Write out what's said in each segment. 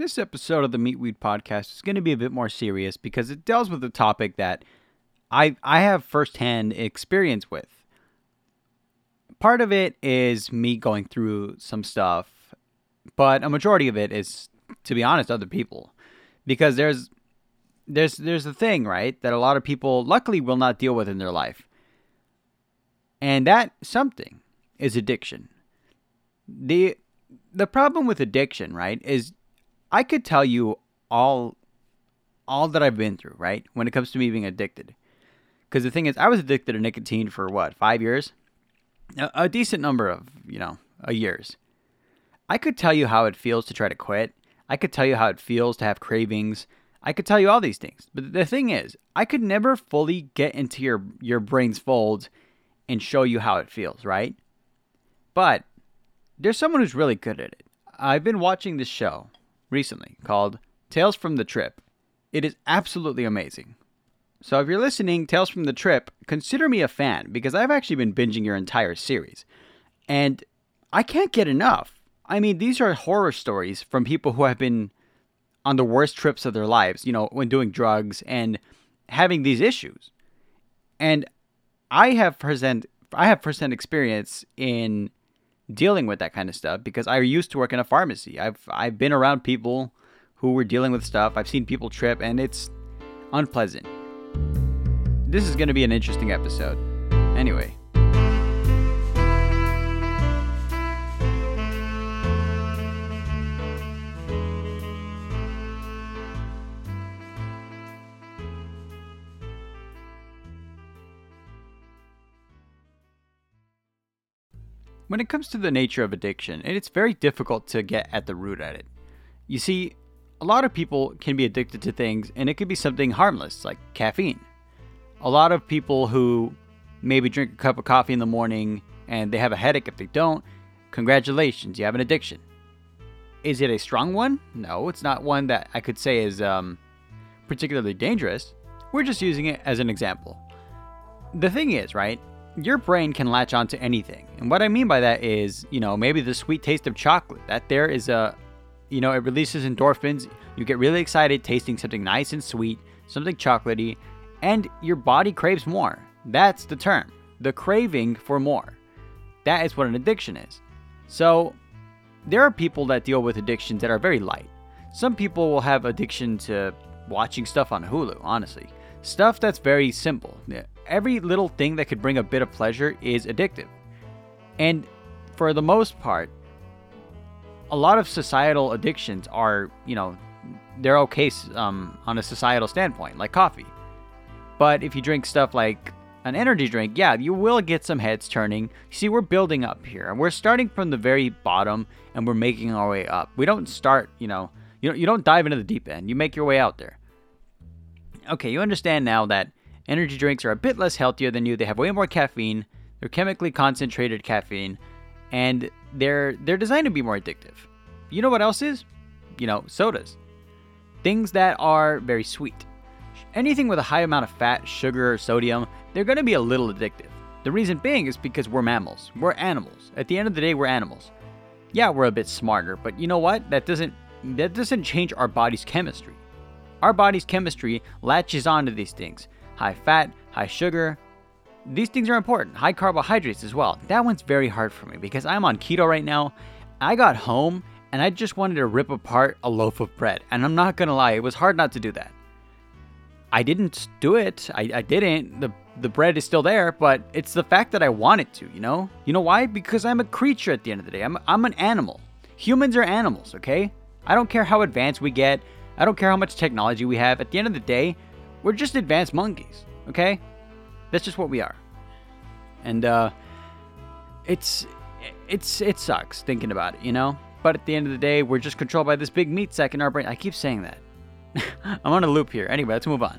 This episode of the Meet Wheat podcast is going to be a bit more serious because it deals with a topic that I I have firsthand experience with. Part of it is me going through some stuff, but a majority of it is, to be honest, other people, because there's there's there's a thing right that a lot of people luckily will not deal with in their life, and that something is addiction. the The problem with addiction, right, is I could tell you all all that I've been through, right, when it comes to me being addicted. Because the thing is, I was addicted to nicotine for what five years, a, a decent number of you know years. I could tell you how it feels to try to quit. I could tell you how it feels to have cravings. I could tell you all these things. But the thing is, I could never fully get into your your brain's folds and show you how it feels, right? But there's someone who's really good at it. I've been watching this show recently called Tales from the Trip. It is absolutely amazing. So if you're listening, Tales from the Trip, consider me a fan because I've actually been binging your entire series. And I can't get enough. I mean, these are horror stories from people who have been on the worst trips of their lives, you know, when doing drugs and having these issues. And I have present I have firsthand experience in dealing with that kind of stuff because I used to work in a pharmacy. I've I've been around people who were dealing with stuff. I've seen people trip and it's unpleasant. This is going to be an interesting episode. Anyway, When it comes to the nature of addiction, it's very difficult to get at the root at it. You see, a lot of people can be addicted to things, and it could be something harmless, like caffeine. A lot of people who maybe drink a cup of coffee in the morning and they have a headache if they don't, congratulations, you have an addiction. Is it a strong one? No, it's not one that I could say is um, particularly dangerous. We're just using it as an example. The thing is, right? Your brain can latch onto anything. And what I mean by that is, you know, maybe the sweet taste of chocolate. That there is a, you know, it releases endorphins. You get really excited tasting something nice and sweet, something chocolatey, and your body craves more. That's the term. The craving for more. That is what an addiction is. So, there are people that deal with addictions that are very light. Some people will have addiction to watching stuff on Hulu, honestly. Stuff that's very simple every little thing that could bring a bit of pleasure is addictive. And for the most part, a lot of societal addictions are, you know, they're okay um, on a societal standpoint, like coffee. But if you drink stuff like an energy drink, yeah, you will get some heads turning. See, we're building up here, and we're starting from the very bottom, and we're making our way up. We don't start, you know, you don't, you don't dive into the deep end. You make your way out there. Okay, you understand now that Energy drinks are a bit less healthier than you. They have way more caffeine. They're chemically concentrated caffeine, and they're they're designed to be more addictive. You know what else is? You know, sodas. Things that are very sweet. Anything with a high amount of fat, sugar, or sodium, they're going to be a little addictive. The reason being is because we're mammals. We're animals. At the end of the day, we're animals. Yeah, we're a bit smarter, but you know what? That doesn't that doesn't change our body's chemistry. Our body's chemistry latches onto these things high fat, high sugar. These things are important. High carbohydrates as well. That one's very hard for me because I'm on keto right now. I got home and I just wanted to rip apart a loaf of bread. And I'm not gonna lie, it was hard not to do that. I didn't do it. I, I didn't. The the bread is still there, but it's the fact that I wanted to, you know? You know why? Because I'm a creature at the end of the day. I'm I'm an animal. Humans are animals, okay? I don't care how advanced we get. I don't care how much technology we have. At the end of the day, we're just advanced monkeys, okay? That's just what we are. And uh it's it's it sucks thinking about it, you know? But at the end of the day, we're just controlled by this big meat sack in our brain. I keep saying that. I'm on a loop here. Anyway, let's move on.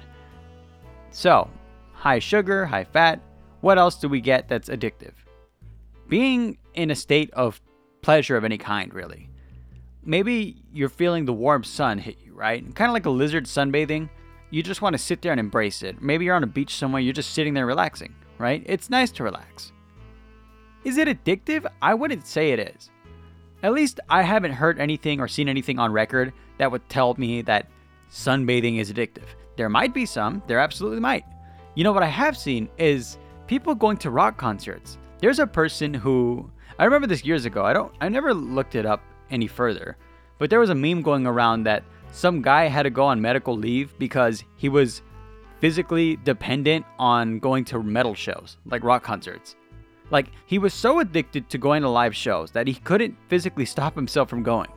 So, high sugar, high fat. What else do we get that's addictive? Being in a state of pleasure of any kind, really. Maybe you're feeling the warm sun hit you, right? Kind of like a lizard sunbathing you just want to sit there and embrace it. Maybe you're on a beach somewhere, you're just sitting there relaxing, right? It's nice to relax. Is it addictive? I wouldn't say it is. At least I haven't heard anything or seen anything on record that would tell me that sunbathing is addictive. There might be some, there absolutely might. You know what I have seen is people going to rock concerts. There's a person who I remember this years ago. I don't I never looked it up any further. But there was a meme going around that some guy had to go on medical leave because he was physically dependent on going to metal shows, like rock concerts. Like, he was so addicted to going to live shows that he couldn't physically stop himself from going.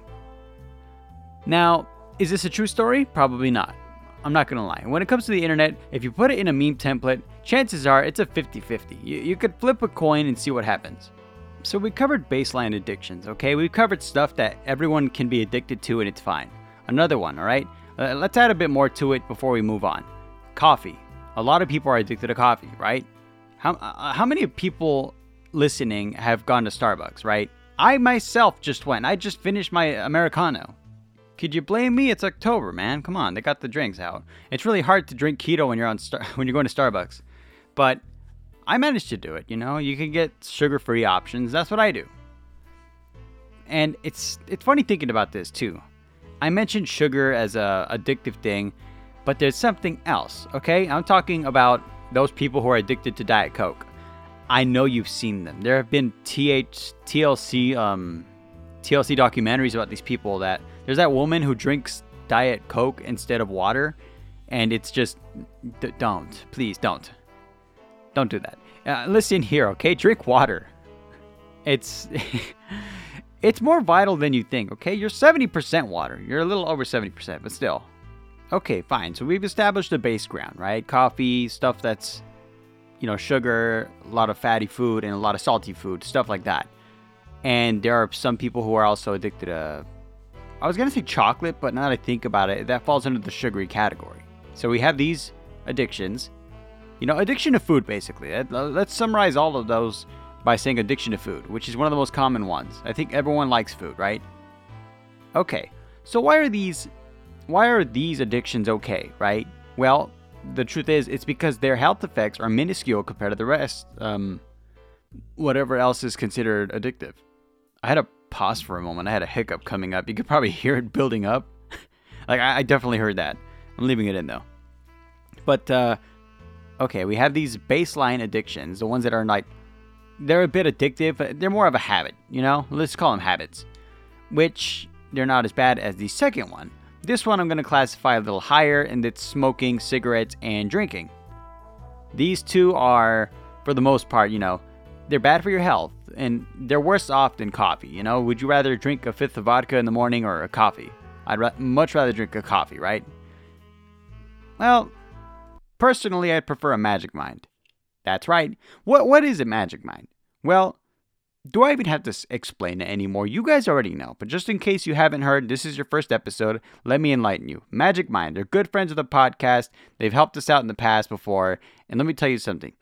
Now, is this a true story? Probably not. I'm not gonna lie. When it comes to the internet, if you put it in a meme template, chances are it's a 50 50. You, you could flip a coin and see what happens. So, we covered baseline addictions, okay? We covered stuff that everyone can be addicted to and it's fine. Another one, alright? Uh, let's add a bit more to it before we move on. Coffee. A lot of people are addicted to coffee, right? How, uh, how many people listening have gone to Starbucks, right? I myself just went. I just finished my Americano. Could you blame me? It's October, man. Come on, they got the drinks out. It's really hard to drink keto when you're on Star- when you're going to Starbucks. But I managed to do it, you know? You can get sugar-free options. That's what I do. And it's it's funny thinking about this too. I mentioned sugar as a addictive thing, but there's something else, okay? I'm talking about those people who are addicted to Diet Coke. I know you've seen them. There have been TH TLC um TLC documentaries about these people that there's that woman who drinks Diet Coke instead of water and it's just d- don't. Please don't. Don't do that. Uh, listen here, okay? Drink water. It's it's more vital than you think, okay? You're 70% water. You're a little over 70%, but still. Okay, fine. So we've established the base ground, right? Coffee, stuff that's you know, sugar, a lot of fatty food, and a lot of salty food, stuff like that. And there are some people who are also addicted to, I was going to say chocolate, but now that I think about it, that falls under the sugary category. So we have these addictions. You know, addiction to food, basically. Let's summarize all of those by saying addiction to food, which is one of the most common ones. I think everyone likes food, right? Okay. So why are these why are these addictions okay, right? Well, the truth is, it's because their health effects are minuscule compared to the rest. Um, whatever else is considered addictive. I had a pause for a moment. I had a hiccup coming up. You could probably hear it building up. like I, I, definitely heard that. I'm leaving it in though. But uh, okay, we have these baseline addictions, the ones that are like they're a bit addictive. They're more of a habit, you know. Let's call them habits, which they're not as bad as the second one, this one I'm going to classify a little higher, and it's smoking, cigarettes, and drinking. These two are, for the most part, you know, they're bad for your health, and they're worse off than coffee. You know, would you rather drink a fifth of vodka in the morning or a coffee? I'd ra- much rather drink a coffee, right? Well, personally, I'd prefer a Magic Mind. That's right. What what is a Magic Mind? Well, do I even have to explain it anymore? You guys already know, but just in case you haven't heard, this is your first episode. Let me enlighten you. Magic Mind, they're good friends of the podcast. They've helped us out in the past before, and let me tell you something.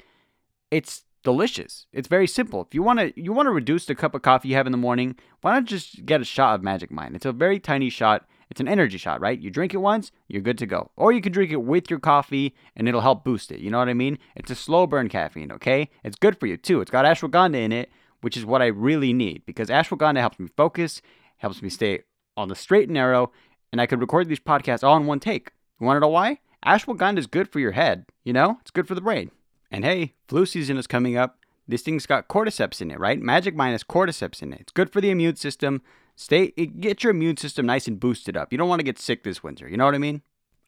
It's delicious. It's very simple. If you want to you want to reduce the cup of coffee you have in the morning, why not just get a shot of Magic Mind? It's a very tiny shot. It's an energy shot, right? You drink it once, you're good to go. Or you can drink it with your coffee and it'll help boost it. You know what I mean? It's a slow burn caffeine, okay? It's good for you too. It's got ashwagandha in it which is what I really need because ashwagandha helps me focus, helps me stay on the straight and narrow, and I could record these podcasts all in one take. You want to know why? Ashwagandha is good for your head, you know? It's good for the brain. And hey, flu season is coming up. This thing's got cordyceps in it, right? Magic minus cordyceps in it. It's good for the immune system. Stay eh, get your immune system nice and boosted up. You don't want to get sick this winter. You know what I mean?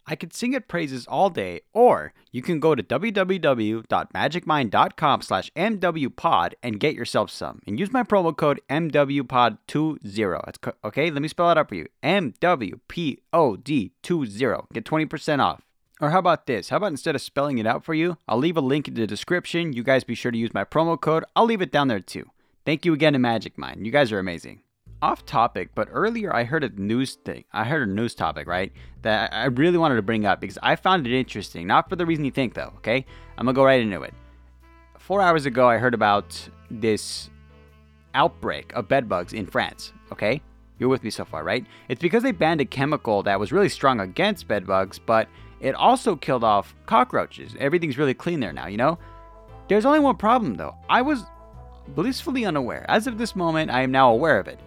I could sing it praises all day, or you can go to www.magicmind.com slash mwpod and get yourself some. And use my promo code MWPOD20. okay, let me spell it out for you. MWPOD20. Get 20% off. Or how about this? How about instead of spelling it out for you, I'll leave a link in the description. You guys be sure to use my promo code. I'll leave it down there too. Thank you again to Magic Mind. You guys are amazing off topic, but earlier I heard a news thing. I heard a news topic, right? That I really wanted to bring up because I found it interesting. Not for the reason you think, though, okay? I'm gonna go right into it. Four hours ago, I heard about this outbreak of bedbugs in France, okay? You're with me so far, right? It's because they banned a chemical that was really strong against bedbugs, but it also killed off cockroaches. Everything's really clean there now, you know? There's only one problem, though. I was blissfully unaware. As of this moment, I am now aware of it.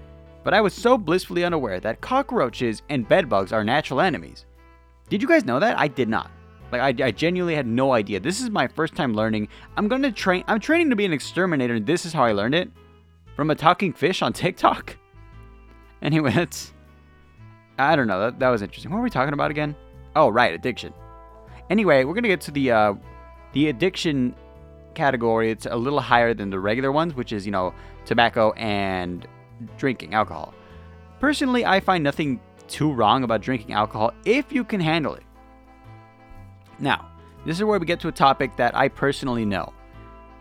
But I was so blissfully unaware that cockroaches and bedbugs are natural enemies. Did you guys know that? I did not. Like I, I genuinely had no idea. This is my first time learning. I'm gonna train. I'm training to be an exterminator. and This is how I learned it from a talking fish on TikTok. Anyway, that's. I don't know. That, that was interesting. What were we talking about again? Oh, right, addiction. Anyway, we're gonna get to the uh, the addiction category. It's a little higher than the regular ones, which is you know tobacco and drinking alcohol. Personally, I find nothing too wrong about drinking alcohol if you can handle it. Now, this is where we get to a topic that I personally know.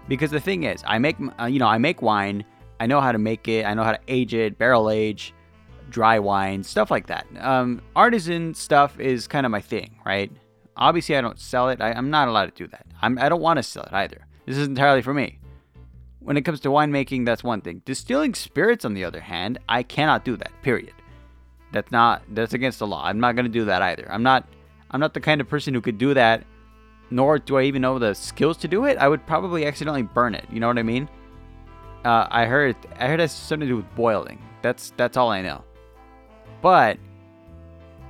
Because the thing is, I make uh, you know, I make wine, I know how to make it, I know how to age it, barrel age, dry wine, stuff like that. Um, artisan stuff is kind of my thing, right? Obviously, I don't sell it. I, am not allowed to do that. I'm, I don't want to sell it either. This is entirely for me. When it comes to winemaking, that's one thing. Distilling spirits, on the other hand, I cannot do that. Period. That's not that's against the law. I'm not gonna do that either. I'm not I'm not the kind of person who could do that, nor do I even know the skills to do it. I would probably accidentally burn it. You know what I mean? Uh, I heard I heard it has something to do with boiling. That's that's all I know. But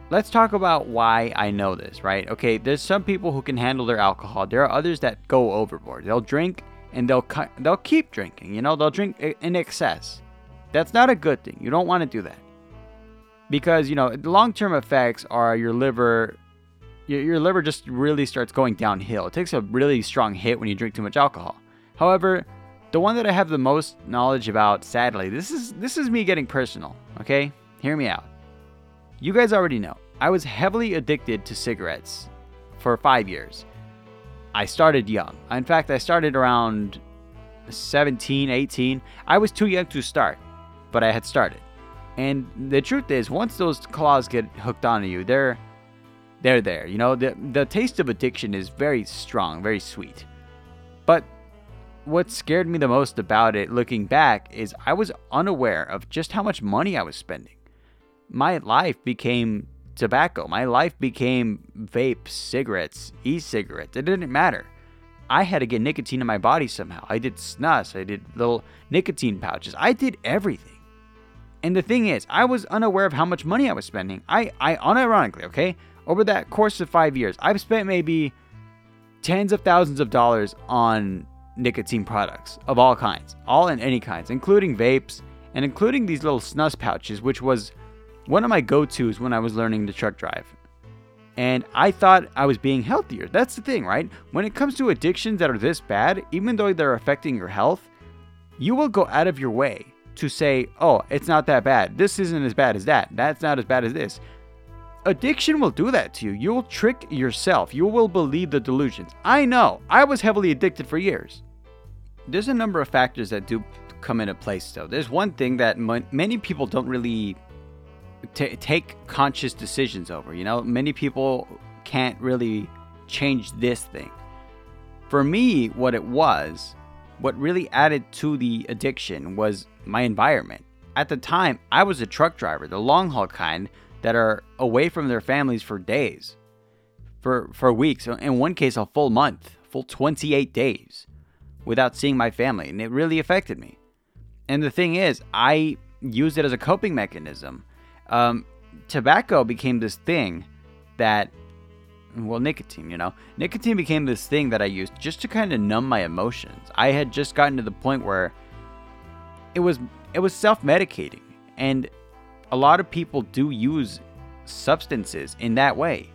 let's talk about why I know this, right? Okay, there's some people who can handle their alcohol. There are others that go overboard. They'll drink and they'll they'll keep drinking. You know, they'll drink in excess. That's not a good thing. You don't want to do that because you know the long-term effects are your liver your, your liver just really starts going downhill it takes a really strong hit when you drink too much alcohol however the one that i have the most knowledge about sadly this is this is me getting personal okay hear me out you guys already know i was heavily addicted to cigarettes for five years i started young in fact i started around 17 18 i was too young to start but i had started and the truth is, once those claws get hooked onto you, they're they're there. You know, the the taste of addiction is very strong, very sweet. But what scared me the most about it looking back is I was unaware of just how much money I was spending. My life became tobacco. My life became vape, cigarettes, e-cigarettes. It didn't matter. I had to get nicotine in my body somehow. I did snus, I did little nicotine pouches. I did everything. And the thing is, I was unaware of how much money I was spending. I, I unironically, okay, over that course of five years, I've spent maybe tens of thousands of dollars on nicotine products of all kinds, all in any kinds, including vapes and including these little snus pouches, which was one of my go tos when I was learning the truck drive. And I thought I was being healthier. That's the thing, right? When it comes to addictions that are this bad, even though they're affecting your health, you will go out of your way to say, oh, it's not that bad. This isn't as bad as that. That's not as bad as this. Addiction will do that to you. You'll trick yourself. You will believe the delusions. I know. I was heavily addicted for years. There's a number of factors that do come into place, though. There's one thing that m- many people don't really t- take conscious decisions over. You know, many people can't really change this thing. For me, what it was what really added to the addiction was my environment. At the time, I was a truck driver, the long haul kind that are away from their families for days, for, for weeks, in one case, a full month, full 28 days without seeing my family. And it really affected me. And the thing is, I used it as a coping mechanism. Um, tobacco became this thing that well, nicotine, you know. Nicotine became this thing that I used just to kind of numb my emotions. I had just gotten to the point where it was it was self-medicating, and a lot of people do use substances in that way.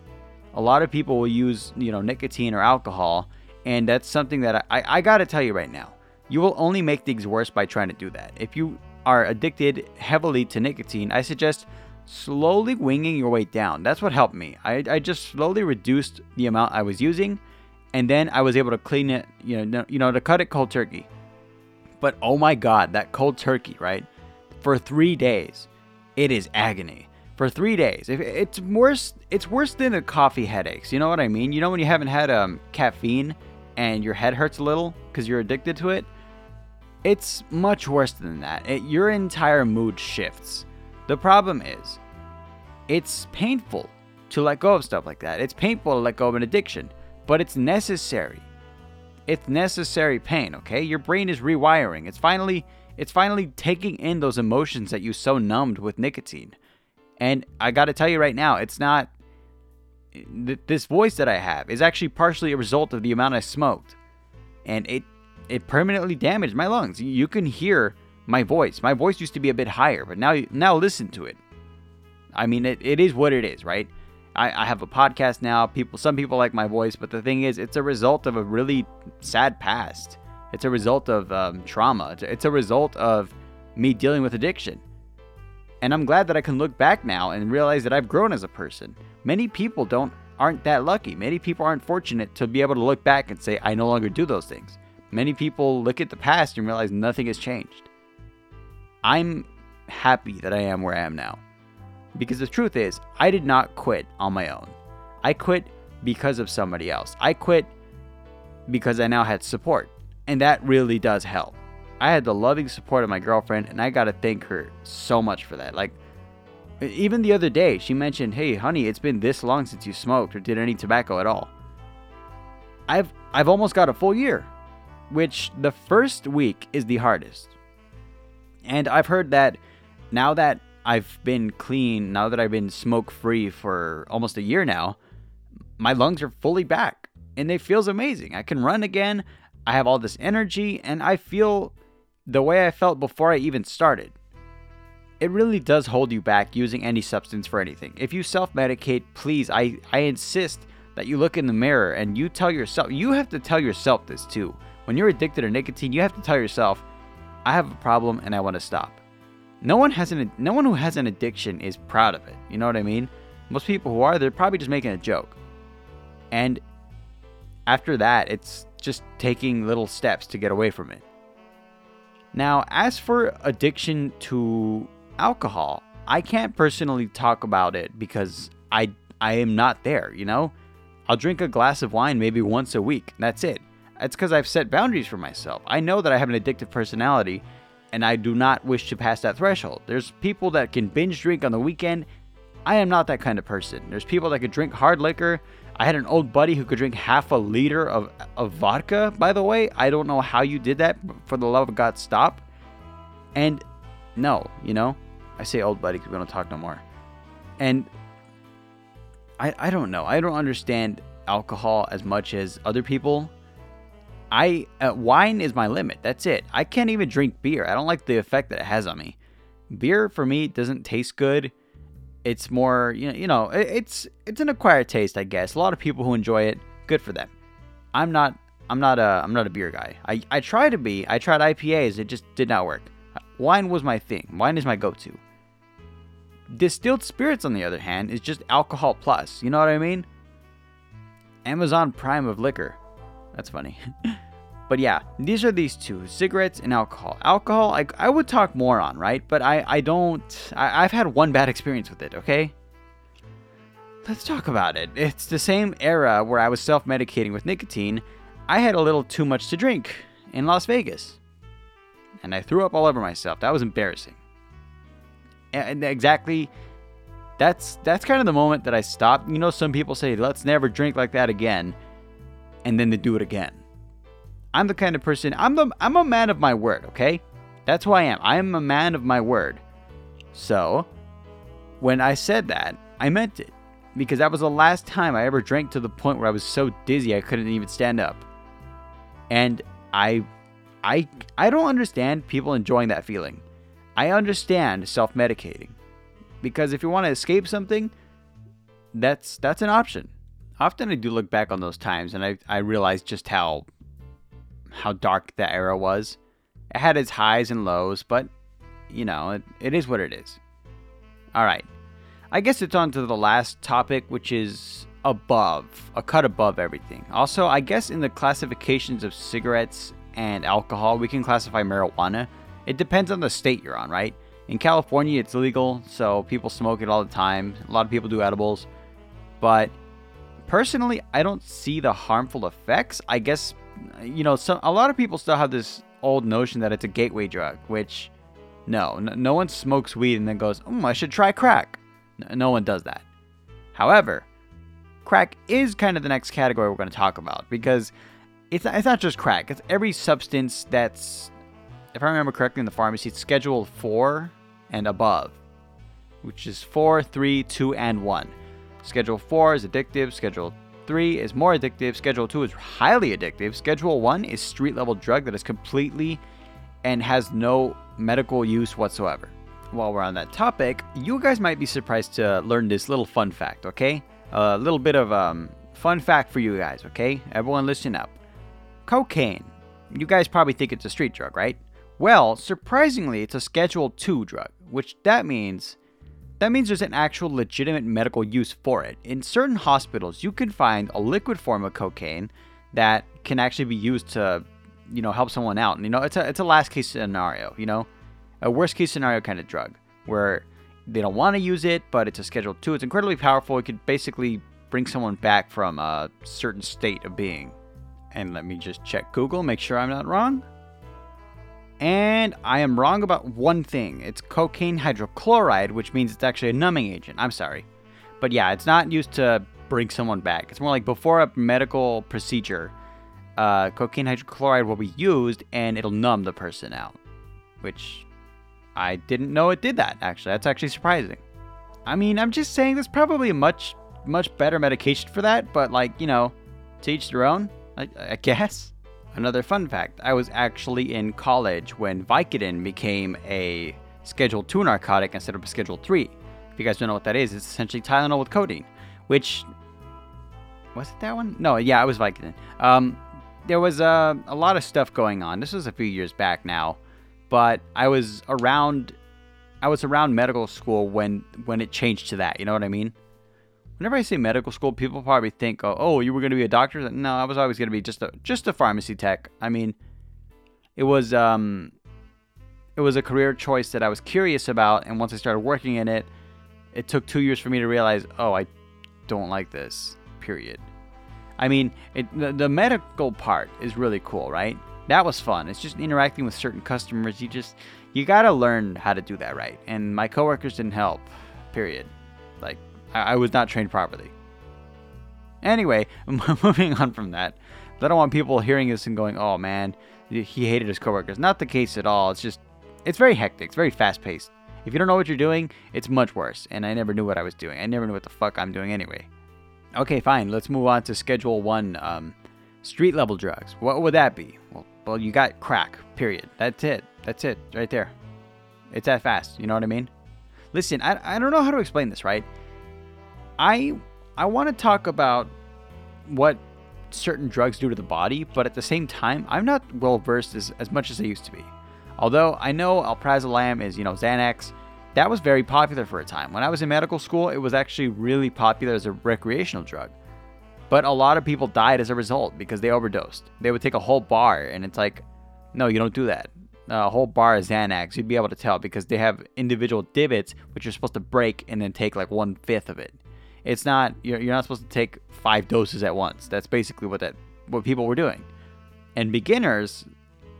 A lot of people will use, you know, nicotine or alcohol, and that's something that I, I, I gotta tell you right now. You will only make things worse by trying to do that. If you are addicted heavily to nicotine, I suggest slowly winging your way down. That's what helped me. I, I just slowly reduced the amount I was using, and then I was able to clean it, you know, you know, to cut it cold turkey. But oh my god, that cold turkey, right? For three days, it is agony. For three days, it's worse, it's worse than the coffee headaches. You know what I mean? You know when you haven't had um, caffeine and your head hurts a little because you're addicted to it. It's much worse than that. It, your entire mood shifts. The problem is, it's painful to let go of stuff like that. It's painful to let go of an addiction, but it's necessary. It's necessary pain, okay? Your brain is rewiring. It's finally It's finally taking in those emotions that you so numbed with nicotine. And I got to tell you right now, it's not th- this voice that I have is actually partially a result of the amount I smoked. And it it permanently damaged my lungs. You can hear my voice. My voice used to be a bit higher, but now now listen to it. I mean, it, it is what it is, right? I, I have a podcast now. People, some people like my voice, but the thing is, it's a result of a really sad past. It's a result of um, trauma. It's, it's a result of me dealing with addiction. And I'm glad that I can look back now and realize that I've grown as a person. Many people don't aren't that lucky. Many people aren't fortunate to be able to look back and say, I no longer do those things. Many people look at the past and realize nothing has changed. I'm happy that I am where I am now. Because the truth is, I did not quit on my own. I quit because of somebody else. I quit because I now had support. And that really does help. I had the loving support of my girlfriend, and I gotta thank her so much for that. Like, even the other day, she mentioned, "Hey, honey, it's been this long since you smoked or did any tobacco at all." I've I've almost got a full year, which the first week is the hardest. And I've heard that now that I've been clean, now that I've been smoke free for almost a year now, my lungs are fully back and it feels amazing. I can run again. I have all this energy and I feel the way I felt before I even started. It really does hold you back using any substance for anything. If you self medicate, please, I, I insist that you look in the mirror and you tell yourself, you have to tell yourself this too. When you're addicted to nicotine, you have to tell yourself, I have a problem and I want to stop. No one has an no one who has an addiction is proud of it. You know what I mean? Most people who are, they're probably just making a joke. And after that, it's just taking little steps to get away from it. Now, as for addiction to alcohol, I can't personally talk about it because I I am not there, you know? I'll drink a glass of wine maybe once a week. That's it. It's because I've set boundaries for myself. I know that I have an addictive personality and I do not wish to pass that threshold. There's people that can binge drink on the weekend. I am not that kind of person. There's people that could drink hard liquor. I had an old buddy who could drink half a liter of, of vodka, by the way. I don't know how you did that. For the love of God, stop. And no, you know, I say old buddy because we don't talk no more. And I, I don't know. I don't understand alcohol as much as other people. I uh, wine is my limit. That's it. I can't even drink beer. I don't like the effect that it has on me. Beer for me doesn't taste good. It's more, you know, you know, it's it's an acquired taste, I guess. A lot of people who enjoy it, good for them. I'm not I'm not a I'm not a beer guy. I I try to be. I tried IPAs, it just did not work. Wine was my thing. Wine is my go-to. Distilled spirits on the other hand is just alcohol plus. You know what I mean? Amazon Prime of liquor. That's funny. but yeah, these are these two cigarettes and alcohol. Alcohol, I, I would talk more on, right? But I, I don't, I, I've had one bad experience with it, okay? Let's talk about it. It's the same era where I was self medicating with nicotine. I had a little too much to drink in Las Vegas. And I threw up all over myself. That was embarrassing. And exactly that's that's kind of the moment that I stopped. You know, some people say, let's never drink like that again and then they do it again. I'm the kind of person I'm the I'm a man of my word, okay? That's who I am. I am a man of my word. So, when I said that, I meant it because that was the last time I ever drank to the point where I was so dizzy I couldn't even stand up. And I I I don't understand people enjoying that feeling. I understand self-medicating. Because if you want to escape something, that's that's an option often I do look back on those times and I, I realize just how how dark that era was. It had its highs and lows, but you know, it, it is what it is. All right. I guess it's on to the last topic, which is above, a cut above everything. Also, I guess in the classifications of cigarettes and alcohol, we can classify marijuana. It depends on the state you're on, right? In California, it's legal, so people smoke it all the time. A lot of people do edibles. But personally, I don't see the harmful effects. I guess, you know, so, a lot of people still have this old notion that it's a gateway drug, which no, no one smokes weed and then goes, mm, I should try crack. No one does that. However, crack is kind of the next category we're going to talk about because it's not, it's not just crack, it's every substance that's if I remember correctly, in the pharmacy, it's Schedule 4 and above, which is 4, 3, 2, and 1. Schedule 4 is addictive. Schedule 3 is more addictive. Schedule 2 is highly addictive. Schedule 1 is street level drug that is completely and has no medical use whatsoever. While we're on that topic, you guys might be surprised to learn this little fun fact, okay? A little bit of um, fun fact for you guys, okay? Everyone listen up. Cocaine. You guys probably think it's a street drug, right? Well, surprisingly, it's a Schedule 2 drug, which that means that means there's an actual legitimate medical use for it. In certain hospitals, you can find a liquid form of cocaine that can actually be used to, you know, help someone out. And you know, it's a it's a last case scenario, you know, a worst case scenario kind of drug where they don't want to use it, but it's a Schedule 2. It's incredibly powerful. It could basically bring someone back from a certain state of being. And let me just check Google, make sure I'm not wrong. And I am wrong about one thing. It's cocaine hydrochloride, which means it's actually a numbing agent. I'm sorry. But yeah, it's not used to bring someone back. It's more like before a medical procedure, uh, cocaine hydrochloride will be used and it'll numb the person out. Which I didn't know it did that, actually. That's actually surprising. I mean, I'm just saying there's probably a much, much better medication for that, but like, you know, to each their own, I, I guess. Another fun fact I was actually in college when Vicodin became a Schedule 2 narcotic instead of a Schedule 3. If you guys don't know what that is, it's essentially Tylenol with codeine, which. Was it that one? No, yeah, it was Vicodin. Um, there was uh, a lot of stuff going on. This was a few years back now, but I was around. I was around medical school when when it changed to that. You know what I mean? Whenever I say medical school, people probably think, "Oh, oh you were going to be a doctor." No, I was always going to be just a just a pharmacy tech. I mean, it was um, it was a career choice that I was curious about, and once I started working in it, it took two years for me to realize, oh, I don't like this. Period. I mean, it, the, the medical part is really cool, right? That was fun. It's just interacting with certain customers. You just you gotta learn how to do that right. And my coworkers didn't help. Period. Like I, I was not trained properly. Anyway, moving on from that, I don't want people hearing this and going, "Oh man, he hated his coworkers." Not the case at all. It's just, it's very hectic. It's very fast paced. If you don't know what you're doing, it's much worse. And I never knew what I was doing. I never knew what the fuck I'm doing anyway. Okay, fine. Let's move on to Schedule One, um, street level drugs. What would that be? Well, well, you got crack. Period. That's it. That's it. Right there. It's that fast. You know what I mean? Listen, I, I don't know how to explain this, right? I I want to talk about what certain drugs do to the body, but at the same time, I'm not well versed as, as much as I used to be. Although I know alprazolam is, you know, Xanax, that was very popular for a time. When I was in medical school, it was actually really popular as a recreational drug. But a lot of people died as a result because they overdosed. They would take a whole bar, and it's like, no, you don't do that. A whole bar of Xanax, you'd be able to tell because they have individual divots, which you're supposed to break and then take like one fifth of it. It's not you're, you're not supposed to take five doses at once. That's basically what that what people were doing. And beginners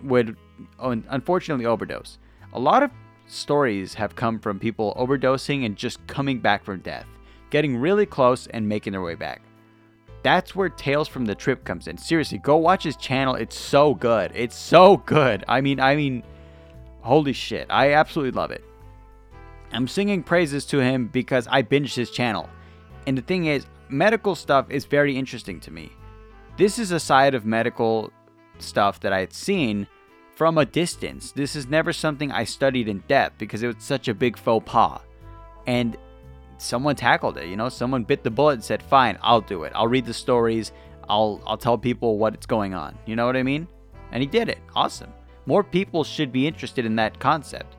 would unfortunately overdose. A lot of stories have come from people overdosing and just coming back from death, getting really close and making their way back. That's where Tales from the Trip comes in. Seriously, go watch his channel. It's so good. It's so good. I mean, I mean, holy shit. I absolutely love it. I'm singing praises to him because I binged his channel. And the thing is, medical stuff is very interesting to me. This is a side of medical stuff that I had seen from a distance. This is never something I studied in depth because it was such a big faux pas. And someone tackled it, you know, someone bit the bullet and said, "Fine, I'll do it. I'll read the stories. I'll I'll tell people what's going on." You know what I mean? And he did it. Awesome. More people should be interested in that concept.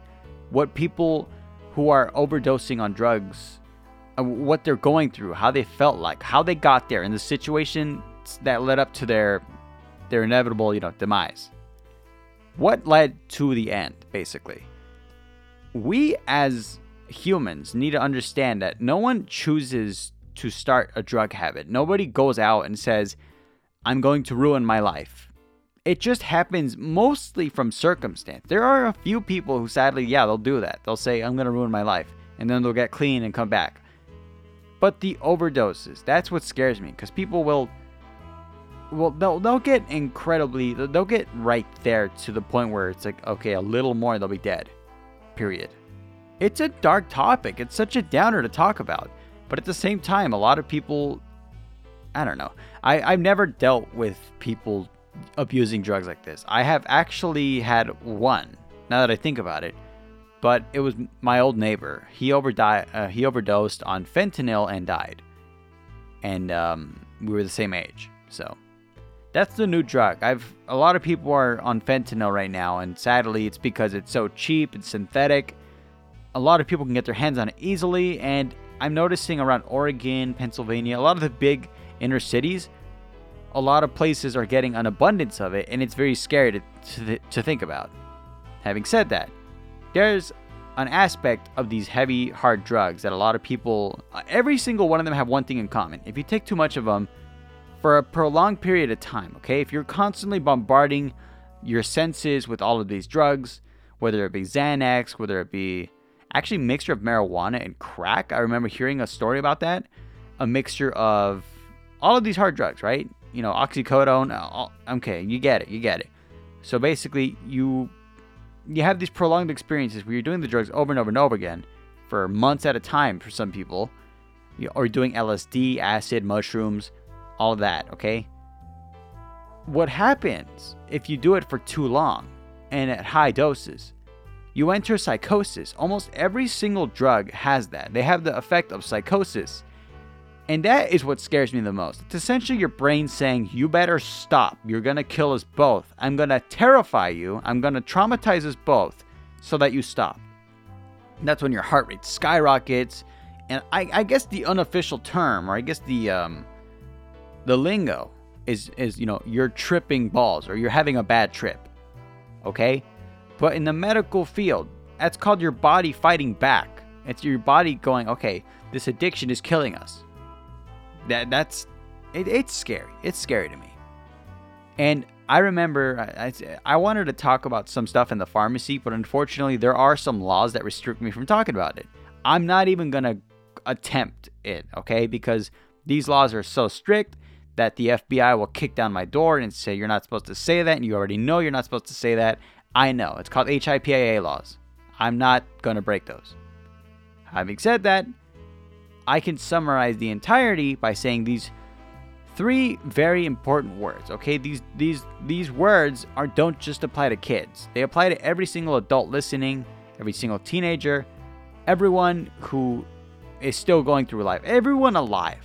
What people who are overdosing on drugs Uh, what they're going through, how they felt like, how they got there, and the situation that led up to their their inevitable, you know, demise. What led to the end, basically? We as humans need to understand that no one chooses to start a drug habit. Nobody goes out and says, "I'm going to ruin my life." It just happens mostly from circumstance. There are a few people who sadly, yeah, they'll do that. They'll say, "I'm going to ruin my life." And then they'll get clean and come back. But the overdoses, that's what scares me because people will well they'll they'll get incredibly they'll get right there to the point where it's like okay a little more they'll be dead period. It's a dark topic it's such a downer to talk about but at the same time a lot of people i don't know i i've never dealt with people abusing drugs like this. I have actually had one now that i think about it but it was my old neighbor he overdi- uh, he overdosed on fentanyl and died and um, we were the same age so that's the new drug. I've a lot of people are on fentanyl right now, and sadly, it's because it's so cheap and synthetic. A lot of people can get their hands on it easily, and I'm noticing around Oregon, Pennsylvania, a lot of the big inner cities, a lot of places are getting an abundance of it, and it's very scary to, to, to think about. Having said that, there's an aspect of these heavy, hard drugs that a lot of people, every single one of them have one thing in common. If you take too much of them, for a prolonged period of time, okay? If you're constantly bombarding your senses with all of these drugs, whether it be Xanax, whether it be actually mixture of marijuana and crack. I remember hearing a story about that. A mixture of all of these hard drugs, right? You know, oxycodone. Uh, all, okay, you get it. You get it. So basically, you you have these prolonged experiences where you're doing the drugs over and over and over again for months at a time for some people, or doing LSD, acid, mushrooms, all that, okay? What happens if you do it for too long and at high doses? You enter psychosis. Almost every single drug has that. They have the effect of psychosis. And that is what scares me the most. It's essentially your brain saying, You better stop. You're going to kill us both. I'm going to terrify you. I'm going to traumatize us both so that you stop. And that's when your heart rate skyrockets. And I, I, guess the unofficial term, or I guess the um, the lingo is is you know you're tripping balls or you're having a bad trip okay but in the medical field that's called your body fighting back it's your body going okay this addiction is killing us that that's it, it's scary it's scary to me and i remember I, I, wanted to talk about some stuff in the pharmacy but unfortunately there are some laws that restrict me from talking about it i'm not even gonna attempt it okay because these laws are so strict that the FBI will kick down my door and say you're not supposed to say that, and you already know you're not supposed to say that. I know. It's called HIPAA laws. I'm not going to break those. Having said that, I can summarize the entirety by saying these three very important words. Okay, these these these words are don't just apply to kids. They apply to every single adult listening, every single teenager, everyone who is still going through life, everyone alive.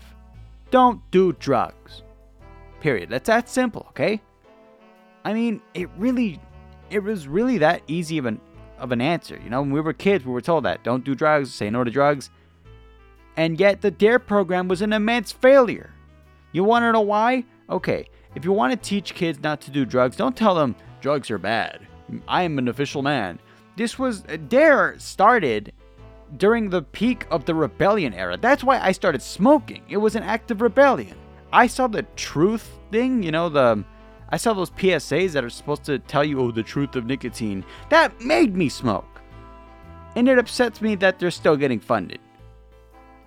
Don't do drugs. Period. That's that simple, okay? I mean, it really it was really that easy of an of an answer. You know, when we were kids, we were told that don't do drugs, say no to drugs. And yet the DARE program was an immense failure. You want to know why? Okay, if you want to teach kids not to do drugs, don't tell them drugs are bad. I am an official man. This was uh, DARE started during the peak of the rebellion era. That's why I started smoking. It was an act of rebellion. I saw the truth thing, you know, the I saw those PSAs that are supposed to tell you oh the truth of nicotine. That made me smoke. And it upsets me that they're still getting funded.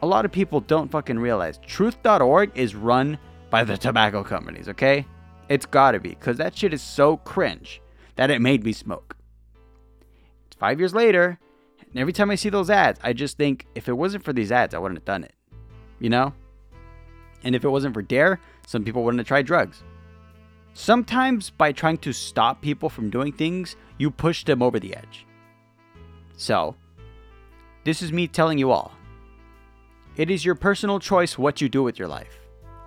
A lot of people don't fucking realize truth.org is run by the tobacco companies, okay? It's got to be cuz that shit is so cringe that it made me smoke. It's 5 years later and every time I see those ads, I just think if it wasn't for these ads, I wouldn't have done it. You know? And if it wasn't for Dare, some people wouldn't have tried drugs. Sometimes by trying to stop people from doing things, you push them over the edge. So, this is me telling you all. It is your personal choice what you do with your life.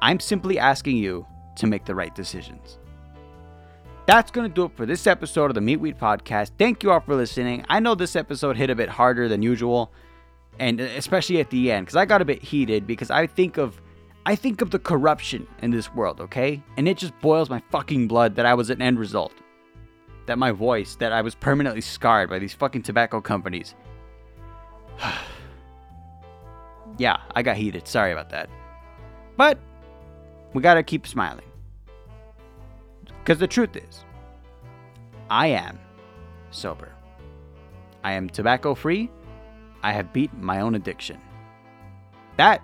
I'm simply asking you to make the right decisions that's going to do it for this episode of the Meet Wheat Podcast. Thank you all for listening. I know this episode hit a bit harder than usual, and uh, especially at the end, because I got a bit heated because I think of I think of the corruption in this world, okay? And it just boils my fucking blood that I was an end result. That my voice, that I was permanently scarred by these fucking tobacco companies. yeah, I got heated. Sorry about that. But we gotta keep smiling. Because the truth is, I am sober. I am tobacco free. I have beat my own addiction. That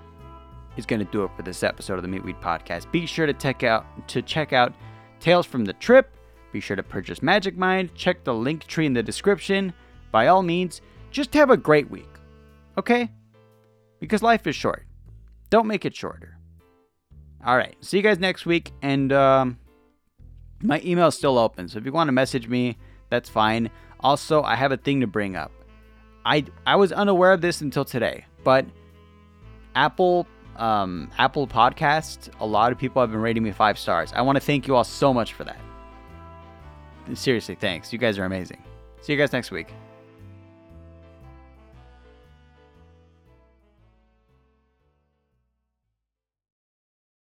is going to do it for this episode of the Meet Wheat Podcast. Be sure to check out to check out Tales from the Trip. Be sure to purchase Magic Mind. Check the link tree in the description. By all means, just have a great week. Okay? Because life is short. Don't make it shorter. All right. See you guys next week. And um, my email is still open. So if you want to message me, that's fine. Also, I have a thing to bring up. I I was unaware of this until today, but Apple um, Apple Podcast, a lot of people have been rating me five stars. I want to thank you all so much for that. Seriously, thanks. You guys are amazing. See you guys next week.